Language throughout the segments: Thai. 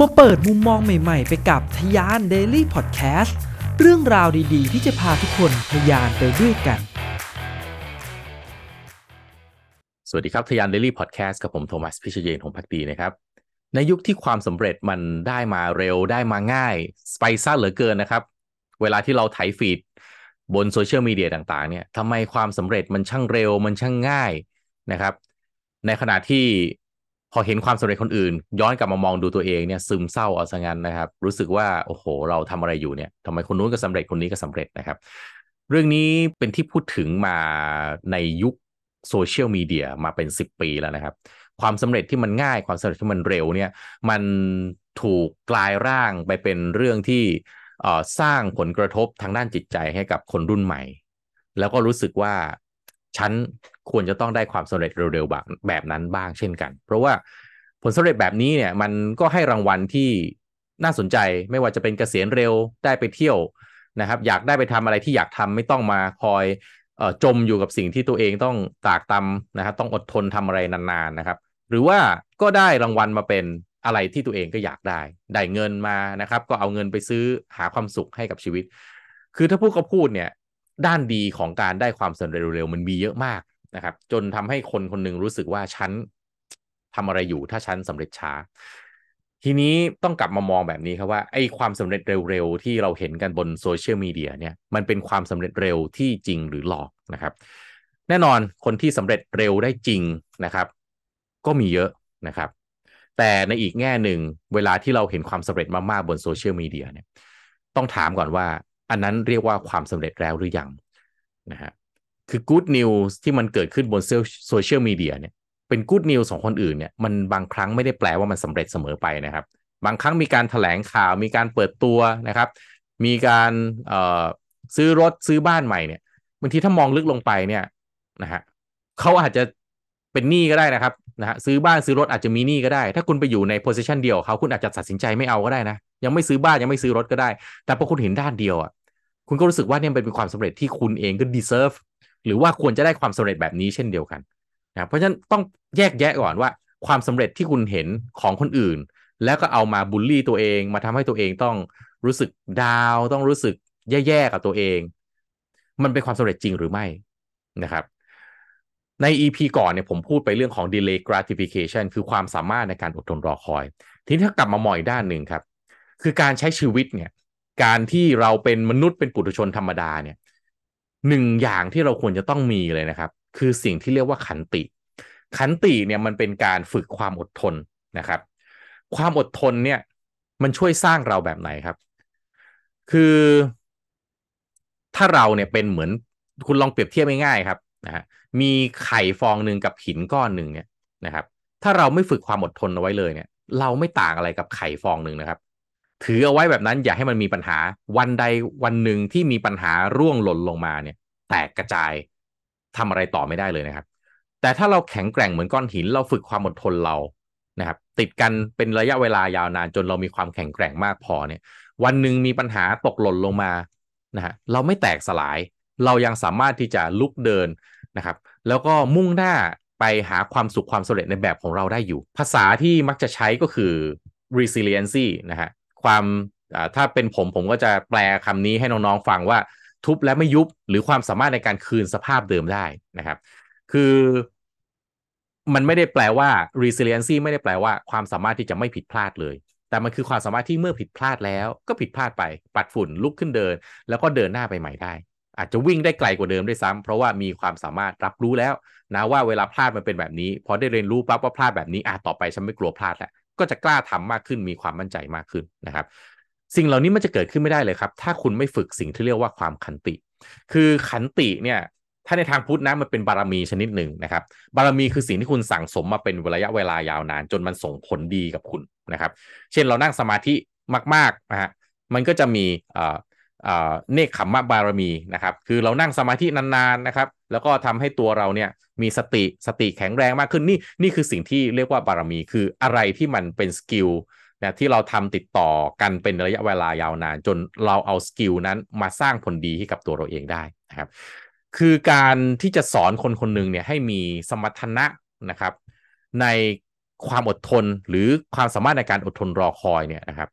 มาเปิดมุมมองใหม่ๆ ไปกับทยาน Daily Podcast เรื่องราวดีๆ ที่จะพาทุกคนทยานไปด้วยกัน สวัสดีครับทยาน Daily Podcast กับผมโทมัสพิชเยนของพักดีนะครับ ในยุคที่ความสำเร็จมันได้มาเร็วได้มาง่ายสไปซ่าเหลือเกินนะครับ เวลาที่เราไถฟีดบนโซเชียลมีเดียต่างๆเนี่ยทำไมความสำเร็จมันช่างเร็วมันช่างง่ายนะครับ ในขณะที่ พอเห็นความสำเร็จคนอื่น ย้อนกลับมามองดูตัวเองเนี่ยซึมเศร้าเอาซะงั้นนะครับ รู้สึกว่าโอ้โห เราทำอะไรอยู่เนี่ยทำไมคนนู้นก็สำเร็จคนนี้ก็สำเร็จนะครับ เรื่องนี้เป็นที่พูดถึงมาในยุคโซเชียลมีเดียมาเป็น 10 ปีแล้วนะครับ ความสำเร็จที่มันง่ายความสำเร็จที่มันเร็วเนี่ยมันถูกกลายร่างไปเป็นเรื่องที่สร้างผลกระทบทางด้านจิตใจให้กับคนรุ่นใหม่ แล้วก็รู้สึกว่าฉัน ควรจะต้องได้ความสำเร็จเร็วๆแบบนั้นบ้างเช่นกัน เพราะว่าผลสำเร็จแบบนี้เนี่ยมันก็ให้รางวัลที่น่าสนใจไม่ว่าจะเป็นเกษียณเร็วได้ไปเที่ยวนะครับ อยากได้ไปทำอะไรที่อยากทำไม่ต้องมาคอยจมอยู่กับสิ่งที่ตัวเองต้องตากตำนะครับต้องอดทนทำอะไรนานๆนะครับ หรือว่าก็ได้รางวัลมาเป็นอะไรที่ตัวเองก็อยากได้ ได้เงินมานะครับ ก็เอาเงินไปซื้อหาความสุขให้กับชีวิต คือถ้าพูดก็พูดเนี่ย ด้านดีของการได้ความสำเร็จเร็วๆมันมีเยอะมาก นะครับ จนทำให้คนคนหนึ่งรู้สึกว่าฉันทำอะไรอยู่ถ้าฉันสำเร็จช้า ทีนี้ต้องกลับมามองแบบนี้ครับว่าไอ้ความสำเร็จเร็วๆที่เราเห็นกันบนโซเชียลมีเดียเนี่ยมันเป็นความสำเร็จเร็วที่จริงหรือหลอกนะครับ แน่นอนคนที่สำเร็จเร็วได้จริงนะครับ ก็มีเยอะนะครับ แต่ในอีกแง่หนึ่งเวลาที่เราเห็นความสำเร็จมากๆบนโซเชียลมีเดียเนี่ยต้องถามก่อนว่าอันนั้นเรียกว่าความสำเร็จแล้วหรือยังนะฮะ คือ good news ที่มันเกิดขึ้นบนโซเชียลมีเดียเนี่ยเป็น good news ของคนอื่นเนี่ยมันบางครั้งไม่ได้แปลว่ามันสำเร็จเสมอไปนะครับ บางครั้งมีการถแถลงข่าวมีการเปิดตัวนะครับ มีการซื้อรถซื้อบ้านใหม่เนี่ยบางทีถ้ามองลึกลงไปเนี่ยนะฮะเขาอาจจะเป็นหนี้ก็ได้นะครับนะฮะซื้อบ้านซื้อรถอาจจะมีหนี้ก็ได้ ถ้าคุณไปอยู่ในโพสิชันเดียวเขาคุณอาจจะตัดสินใจไม่เอาก็ได้นะยังไม่ซื้อบ้านยังไม่ซื้อรถก็ได้ แต่พอคุณเห็นด้านเดียวอะคุณก็รู้สึกว่าเนี่ยเป็นความสำเร็จที่คุณเองก็ deserve หรือว่าควรจะได้ความสำเร็จแบบนี้เช่นเดียวกันนะเพราะฉะนั้นต้องแยกแยะก่อนว่าความสำเร็จที่คุณเห็นของคนอื่น แล้วก็เอามาบูลลี่ตัวเองมาทำให้ตัวเองต้องรู้สึกดาวต้องรู้สึกแย่ๆกับตัวเอง มันเป็นความสำเร็จจริงหรือไม่นะครับ ใน EP ก่อนเนี่ยผมพูดไปเรื่องของ delay gratification คือความสามารถในการอดทนรอคอย ทีนี้ถ้ากลับมามองอีกด้านหนึ่งครับ คือการใช้ชีวิตเนี่ย การที่เราเป็นมนุษย์เป็นปุถุชนธรรมดาเนี่ย หนึ่งอย่างที่เราควรจะต้องมีเลยนะครับ คือสิ่งที่เรียกว่าขันติ ขันติเนี่ยมันเป็นการฝึกความอดทนนะครับ ความอดทนเนี่ยมันช่วยสร้างเราแบบไหนครับ คือถ้าเราเนี่ยเป็นเหมือนคุณลองเปรียบเทียบง่ายๆครับนะฮะมีไข่ฟองหนึ่งกับหินก้อนหนึ่งเนี่ยนะครับ ถ้าเราไม่ฝึกความอดทนเอาไว้เลยเนี่ย เราไม่ต่างอะไรกับไข่ฟองหนึ่งนะครับ ถือเอาไว้แบบนั้นอย่าให้มันมีปัญหาวันใดวันหนึ่งที่มีปัญหาร่วงหล่นลงมาเนี่ย แตกกระจายทำอะไรต่อไม่ได้เลยนะครับ แต่ถ้าเราแข็งแกร่งเหมือนก้อนหิน เราฝึกความอดทนเรานะครับ ติดกันเป็นระยะเวลายาวนานจนเรามีความแข็งแกร่งมากพอเนี่ย วันหนึ่งมีปัญหาตกหล่นลงมานะฮะเราไม่แตกสลาย เรายังสามารถที่จะลุกเดินนะครับ แล้วก็มุ่งหน้าไปหาความสุขความสำเร็จในแบบของเราได้อยู่ ภาษาที่มักจะใช้ก็คือ resiliency นะฮะ ความถ้าเป็นผมผมก็จะแปลคำนี้ให้น้องๆฟังว่าทุบและไม่ยุบหรือความสามารถในการคืนสภาพเดิมได้นะครับ คือมันไม่ได้แปลว่า resiliency ไม่ได้แปลว่าความสามารถที่จะไม่ผิดพลาดเลย แต่มันคือความสามารถที่เมื่อผิดพลาดแล้ว ก็ผิดพลาดไป ปัดฝุ่นลุกขึ้นเดิน แล้วก็เดินหน้าไปใหม่ได้ อาจจะวิ่งได้ไกลกว่าเดิมด้วยซ้ำเพราะว่ามีความสามารถรับรู้แล้วนะว่าเวลาพลาดมันเป็นแบบนี้พอได้เรียนรู้ปั๊บว่าพลาดแบบนี้อะต่อไปฉันไม่กลัวพลาดแล้ว ก็จะกล้าทำมากขึ้นมีความมั่นใจมากขึ้นนะครับ สิ่งเหล่านี้มันจะเกิดขึ้นไม่ได้เลยครับ ถ้าคุณไม่ฝึกสิ่งที่เรียกว่าความขันติ คือขันติเนี่ยถ้าในทางพุทธนะมันเป็นบารมีชนิดหนึ่งนะครับ บารมีคือสิ่งที่คุณสั่งสมมาเป็นระยะเวลายาวนาน จนมันส่งผลดีกับคุณนะครับ เช่นเรานั่งสมาธิมากๆนะฮะมันก็จะมี เนคขมมะบารมีนะครับ คือเรานั่งสมาธินานๆนะครับ แล้วก็ทำให้ตัวเราเนี่ยมีสติสติแข็งแรงมากขึ้นนี่นี่คือสิ่งที่เรียกว่าบารมี คืออะไรที่มันเป็นสกิลนะที่เราทำติดต่อกันเป็นระยะเวลายาวนาน จนเราเอา skill นั้นมาสร้างผลดีให้กับตัวเราเองได้นะครับ คือการที่จะสอนคนคนหนึ่งเนี่ยให้มีสมรรถนะนะครับ ในความอดทนหรือความสามารถในการอดทนรอคอยเนี่ยนะครับ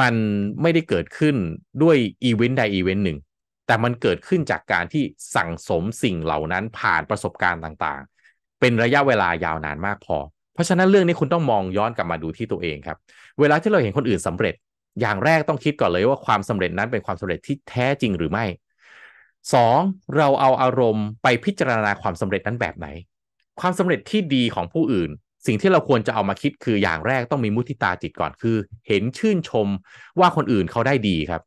มันไม่ได้เกิดขึ้นด้วยอีเวนต์ใดอีเวนต์หนึ่ง แต่มันเกิดขึ้นจากการที่สั่งสมสิ่งเหล่านั้นผ่านประสบการณ์ต่างๆ เป็นระยะเวลายาวนานมากพอ เพราะฉะนั้นเรื่องนี้คุณต้องมองย้อนกลับมาดูที่ตัวเองครับ เวลาที่เราเห็นคนอื่นสำเร็จ อย่างแรกต้องคิดก่อนเลยว่าความสำเร็จนั้นเป็นความสำเร็จที่แท้จริงหรือไม่ 2. เราเอาอารมณ์ไปพิจารณาความสำเร็จนั้นแบบไหน ความสำเร็จที่ดีของผู้อื่น สิ่งที่เราควรจะเอามาคิดคืออย่างแรกต้องมีมุทิตาจิตก่อนคือ เห็นชื่นชมว่าคนอื่นเขาได้ดีครับ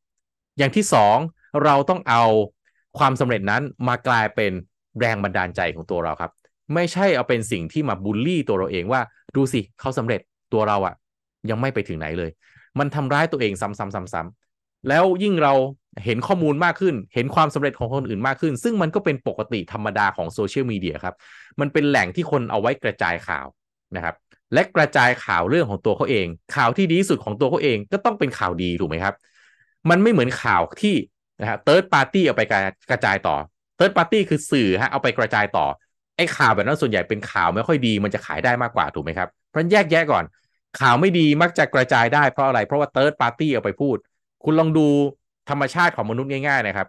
อย่างที่สองเราต้องเอาความสำเร็จนั้นมากลายเป็นแรงบันดาลใจของตัวเราครับ ไม่ใช่เอาเป็นสิ่งที่มาบูลลี่ตัวเราเองว่าดูสิเขาสำเร็จตัวเราอะยังไม่ไปถึงไหนเลย มันทำร้ายตัวเองซ้ำๆๆๆแล้วยิ่งเราเห็นข้อมูลมากขึ้น เห็นความสำเร็จของคนอื่นมากขึ้น ซึ่งมันก็เป็นปกติธรรมดาของโซเชียลมีเดียครับ มันเป็นแหล่งที่คนเอาไว้กระจายข่าว นะครับ และกระจายข่าวเรื่องของตัวเขาเอง ข่าวที่ดีที่สุดของตัวเขาเองก็ต้องเป็นข่าวดีถูกไหมครับ มันไม่เหมือนข่าวที่นะฮะ third party เอาไปกระจายต่อ third party คือสื่อฮะเอาไปกระจายต่อไอ้ข่าวแบบนั้นส่วนใหญ่เป็นข่าวไม่ค่อยดีมันจะขายได้มากกว่าถูกไหมครับเพราะแยกแยะก่อน ข่าวไม่ดีมักจะกระจายได้เพราะอะไรเพราะว่า third party เอาไปพูด คุณลองดูธรรมชาติของมนุษย์ง่าย ๆ นะครับ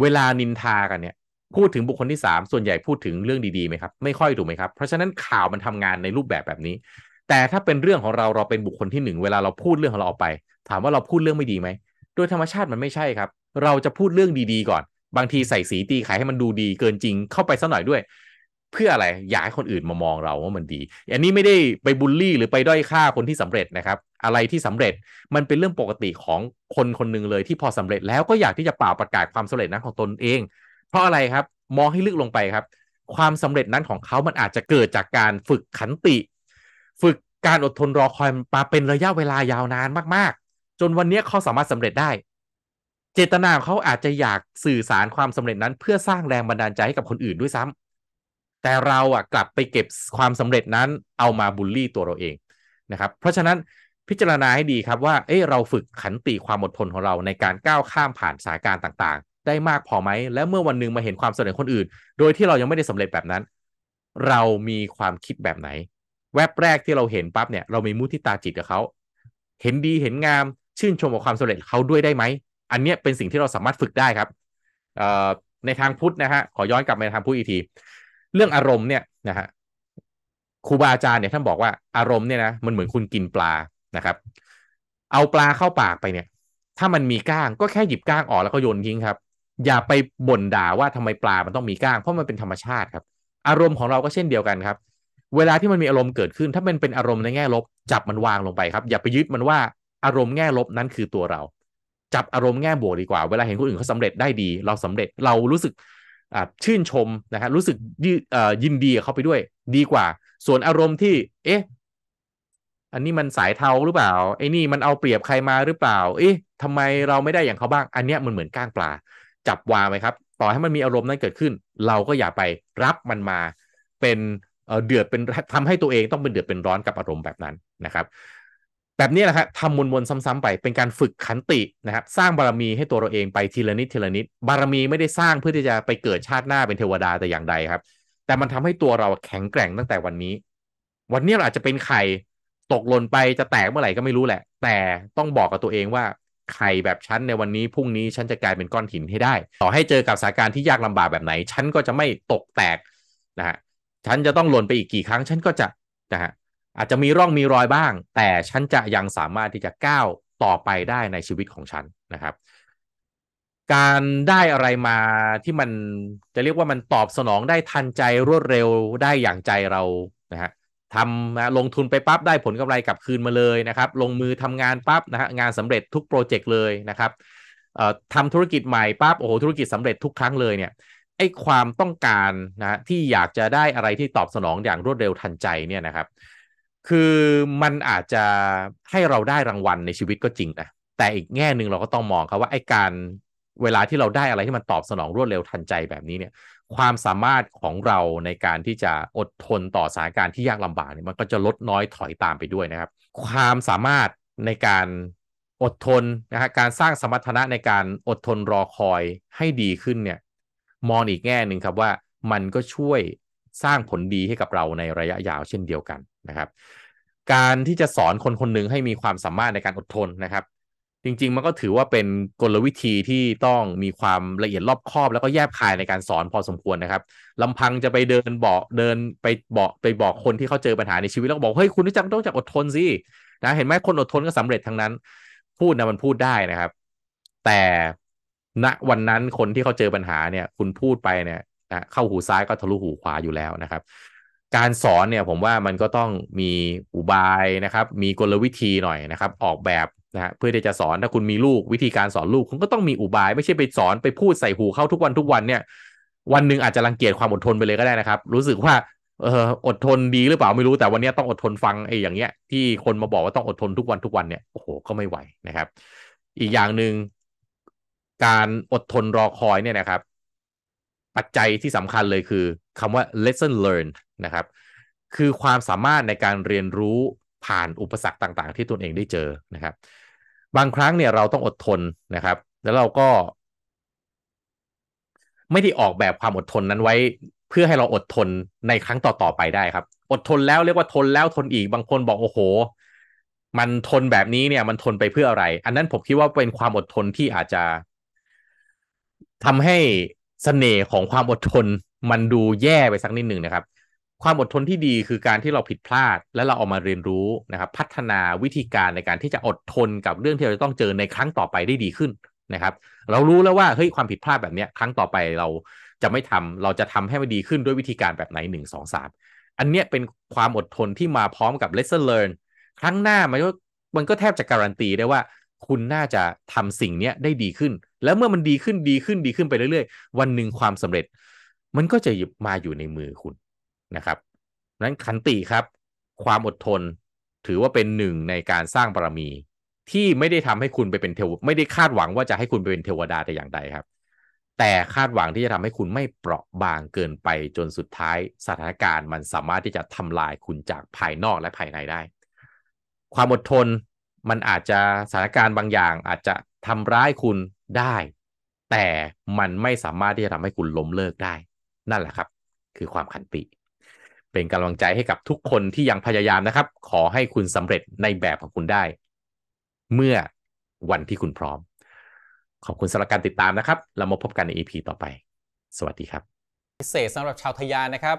เวลานินทากันเนี่ย พูดถึงบุคคลที่ 3 ส่วนใหญ่พูดถึงเรื่องดีๆไหมครับ ไม่ค่อยถูกไหมครับ เพราะฉะนั้นข่าวมันทำงานในรูปแบบแบบนี้ แต่ถ้าเป็นเรื่องของเราเราเป็นบุคคลที่หนึ่งเวลาเราพูดเรื่องของเราออกไป ถามว่าเราพูดเรื่องไม่ดีไหมโดยธรรมชาติมันไม่ใช่ครับ เราจะพูดเรื่องดีๆก่อน บางทีใส่สีตีขายให้มันดูดีเกินจริงเข้าไปสักหน่อยด้วย เพื่ออะไรอยากให้คนอื่นมามองเราว่ามันดี อันนี้ไม่ได้ไปบูลลี่หรือไปด้อยค่าคนที่สำเร็จนะครับ อะไรที่สำเร็จมันเป็นเรื่องปกติของคนคนหนึ่งเลยที่พอสำเร็จแล้วก็อยากที่จะเป่าประกาศความสำเร็จนั้นของตนเอง เพราะอะไรครับ มองให้ลึกลงไปครับ ความสำเร็จนั้นของเขามันอาจจะเกิดจากการฝึกขันติ ฝึกการอดทนรอคอยมาเป็นระยะเวลายาวนานมากๆ จนวันนี้เขาสามารถสำเร็จได้ เจตนาของเขาอาจจะอยากสื่อสารความสำเร็จนั้น เพื่อสร้างแรงบันดาลใจให้กับคนอื่นด้วยซ้ำแต่เราอะกลับไปเก็บความสำเร็จนั้นเอามาบูลลี่ตัวเราเองนะครับ เพราะฉะนั้นพิจารณาให้ดีครับว่า เอ้เราฝึกขันติความอดทนของเราในการก้าวข้ามผ่านสถานการณ์ต่าง ได้มากพอไหม แล้วเมื่อวันหนึ่งมาเห็นความสำเร็จคนอื่น โดยที่เรายังไม่ได้สำเร็จแบบนั้น เรามีความคิดแบบไหน แวบแรกที่เราเห็นปั๊บเนี่ยเรามีมุทิตาจิตกับเขาเห็นดีเห็นงามชื่นชมกับความสำเร็จเขาด้วยได้ไหม อันเนี้ยเป็นสิ่งที่เราสามารถฝึกได้ครับในทางพุทธนะฮะขอย้อนกลับไปทางพุทธอีกที เรื่องอารมณ์เนี่ยนะฮะครูบาอาจารย์เนี่ยท่านบอกว่าอารมณ์เนี่ยนะมันเหมือนคุณกินปลานะครับ เอาปลาเข้าปากไปเนี่ย ถ้ามันมีก้างก็แค่หยิบก้างออกแล้วก็โยนทิ้งครับ อย่าไปบ่นด่าว่าทำไมปลามันต้องมีก้างเพราะมันเป็นธรรมชาติครับ อารมณ์ของเราก็เช่นเดียวกันครับ เวลาที่มันมีอารมณ์เกิดขึ้น ถ้ามันเป็นอารมณ์ในแง่ลบ จับมันวางลงไปครับ อย่าไปยึดมันว่าอารมณ์แง่ลบนั้นคือตัวเรา จับอารมณ์แง่บวกดีกว่า เวลาเห็นคนอื่นเขาสาเร็จได้ดี เราสำเร็จเรารู้สึกชื่นชมนะฮะรู้สึกยินดีกับเขาไปด้วย ดีกว่า ส่วนอารมณ์ที่ เอ๊ะอันนี้มันสายเทาหรือเปล่าไอ้นี่มันเอาเปรียบใครมาหรือเปล่า เอ๊ะทำไมเราไม่ได้อย่างเขาบ้าง อันเนี้ยมันเหมือนก้างปลา จับวางไหมครับ ต่อให้มันมีอารมณ์นั้นเกิดขึ้น เราก็อย่าไปรับมันมาเป็นเดือดเป็นทำให้ตัวเองต้องเป็นเดือดเป็นร้อนกับอารมณ์แบบนั้นนะครับแบบนี้แหละครับทำวนๆซ้ำๆไปเป็นการฝึกขันตินะครับสร้างบารมีให้ตัวเราเองไปทีละนิดทีละนิด บารมีไม่ได้สร้างเพื่อที่จะไปเกิดชาติหน้าเป็นเทวดาแต่อย่างใดครับ แต่มันทำให้ตัวเราแข็งแกร่งตั้งแต่วันนี้ วันนี้เราอาจจะเป็นไข่ตกหล่นไปจะแตกเมื่อไหร่ก็ไม่รู้แหละ แต่ต้องบอกกับตัวเองว่า ไข่แบบฉันในวันนี้พรุ่งนี้ฉันจะกลายเป็นก้อนหินให้ได้ ต่อให้เจอกับสถานการณ์ที่ยากลำบากแบบไหน ฉันก็จะไม่ตกแตกนะฮะฉันจะต้องหล่นไปอีกกี่ครั้ง ฉันก็จะนะฮะอาจจะมีร่องมีรอยบ้าง แต่ฉันจะยังสามารถที่จะก้าวต่อไปได้ในชีวิตของฉันนะครับ การได้อะไรมาที่มันจะเรียกว่ามันตอบสนองได้ทันใจรวดเร็วได้อย่างใจเรานะฮะ ทำนะลงทุนไปปั๊บได้ผลกำไรกลับคืนมาเลยนะครับ ลงมือทำงานปั๊บนะฮะงานสำเร็จทุกโปรเจกต์เลยนะครับทำธุรกิจใหม่ปั๊บโอ้โหธุรกิจสำเร็จทุกครั้งเลยเนี่ยไอ้ความต้องการนะที่อยากจะได้อะไรที่ตอบสนองอย่างรวดเร็วทันใจเนี่ยนะครับ คือมันอาจจะให้เราได้รางวัลในชีวิตก็จริงนะแต่อีกแง่หนึ่งเราก็ต้องมองครับว่าไอ้การเวลาที่เราได้อะไรที่มันตอบสนองรวดเร็วทันใจแบบนี้เนี่ย ความสามารถของเราในการที่จะอดทนต่อสถานการณ์ที่ยากลำบากเนี่ยมันก็จะลดน้อยถอยตามไปด้วยนะครับ ความสามารถในการอดทนนะฮะการสร้างสมรรถนะในการอดทนรอคอยให้ดีขึ้นเนี่ยมองอีกแง่หนึ่งครับว่ามันก็ช่วยสร้างผลดีให้กับเราในระยะยาวเช่นเดียวกันนะครับ การที่จะสอนคนคนหนึ่งให้มีความสามารถในการอดทนนะครับ จริง ๆ มันก็ถือว่าเป็นกลวิธีที่ต้องมีความละเอียดรอบคอบ แล้วก็แยบคายในการสอนพอสมควรนะครับลำพังจะไปเดินบอกเดินไปบอกไปบอกคนที่เขาเจอปัญหาในชีวิตแล้วบอกเฮ้ยคุณต้องจักต้องจักอดทนสินะเห็นไหมคนอดทนก็สำเร็จทั้งนั้น พูดนะมันพูดได้นะครับ แต่ณวันนั้นคนที่เขาเจอปัญหาเนี่ย คุณพูดไปเนี่ยนะเข้าหูซ้ายก็ทะลุหูขวาอยู่แล้วนะครับ การสอนเนี่ยผมว่ามันก็ต้องมีอุบายนะครับ มีกลวิธีหน่อยนะครับ ออกแบบนะฮะเพื่อที่จะสอนถ้าคุณมีลูกวิธีการสอนลูกคุณก็ต้องมีอุบาย ไม่ใช่ไปสอนไปพูดใส่หูเข้าทุกวันทุกวันเนี่ย วันหนึ่งอาจจะรังเกียจความอดทนไปเลยก็ได้นะครับ รู้สึกว่าเอออดทนดีหรือเปล่าไม่รู้แต่วันนี้ต้องอดทนฟังไอ้อย่างเงี้ย ที่คนมาบอกว่าต้องอดทนทุกวันทุกวันเนี่ยโอ้โหก็ไม่ไหวนะครับ อีกอย่างหนึ่งการอดทนรอคอยเนี่ยนะครับ ปัจจัยที่สำคัญเลยคือคำว่า lesson learned นะครับ คือความสามารถในการเรียนรู้ผ่านอุปสรรคต่างๆ ที่ตนเองได้เจอนะครับ บางครั้งเนี่ยเราต้องอดทนนะครับ แล้วเราก็ ไม่ได้ออกแบบความอดทนนั้นไว้ เพื่อให้เราอดทนในครั้งต่อๆไปได้ครับ อดทนแล้วเรียกว่าทนแล้วทนอีกบางคนบอกโอ้โห มันทนแบบนี้เนี่ย มันทนไปเพื่ออะไร อันนั้นผมคิดว่าเป็นความอดทนที่อาจจะทำให้ เสน่ห์ของความอดทนมันดูแย่ไปสักนิดหนึ่งนะครับ ความอดทนที่ดีคือการที่เราผิดพลาด และเราเอามาเรียนรู้นะครับ พัฒนาวิธีการในการที่จะอดทนกับเรื่องที่เราจะต้องเจอในครั้งต่อไปได้ดีขึ้นนะครับ เรารู้แล้วว่าเฮ้ยความผิดพลาดแบบนี้ครั้งต่อไปเราจะไม่ทำเราจะทำให้มันดีขึ้นด้วยวิธีการแบบไหนหนึ่งสองสามอันเนี้ยเป็นความอดทนที่มาพร้อมกับ lesson learn ครั้งหน้ามันก็มันก็แทบจะการันตีได้ว่า คุณน่าจะทำสิ่งเนี้ยได้ดีขึ้น แล้วเมื่อมันดีขึ้นดีขึ้นดีขึ้นไปเรื่อยๆ วันหนึ่งความสำเร็จ มันก็จะมาอยู่ในมือคุณนะครับนั้นขันติครับ ความอดทนถือว่าเป็นหนึ่งในการสร้างบารมี ที่ไม่ได้ทำให้คุณไปเป็นเทวไม่ได้คาดหวังว่าจะให้คุณไปเป็นเทวดาแต่อย่างใดครับ แต่คาดหวังที่จะทำให้คุณไม่เปราะบางเกินไปจนสุดท้าย สถานการณ์มันสามารถที่จะทำลายคุณจากภายนอกและภายในได้ ความอดทน มันอาจจะสถานการณ์บางอย่าง อาจจะทำร้ายคุณได้ แต่มันไม่สามารถที่จะทำให้คุณล้มเลิกได้ นั่นแหละครับ คือความขันติ เป็นกำลังใจให้กับทุกคนที่ยังพยายามนะครับ ขอให้คุณสำเร็จในแบบของคุณได้ เมื่อวันที่คุณพร้อม ขอบคุณสำหรับการติดตามนะครับ เรามาพบกันใน EP ต่อไป สวัสดีครับ พิเศษสำหรับชาวทยานนะครับ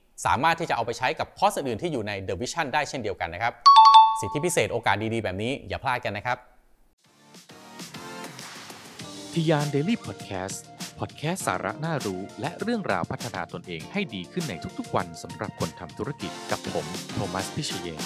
สามารถที่จะเอาไปใช้กับคอร์สอื่นที่อยู่ใน The Vision ได้เช่นเดียวกันนะครับ สิทธิพิเศษโอกาสดีๆ แบบนี้อย่าพลาดกันนะครับทะยาน Daily Podcast พอดแคสต์สาระน่ารู้ และเรื่องราวพัฒนาตนเองให้ดีขึ้นในทุกๆวันสำหรับคนทำธุรกิจกับผม โทมัส พิเชย์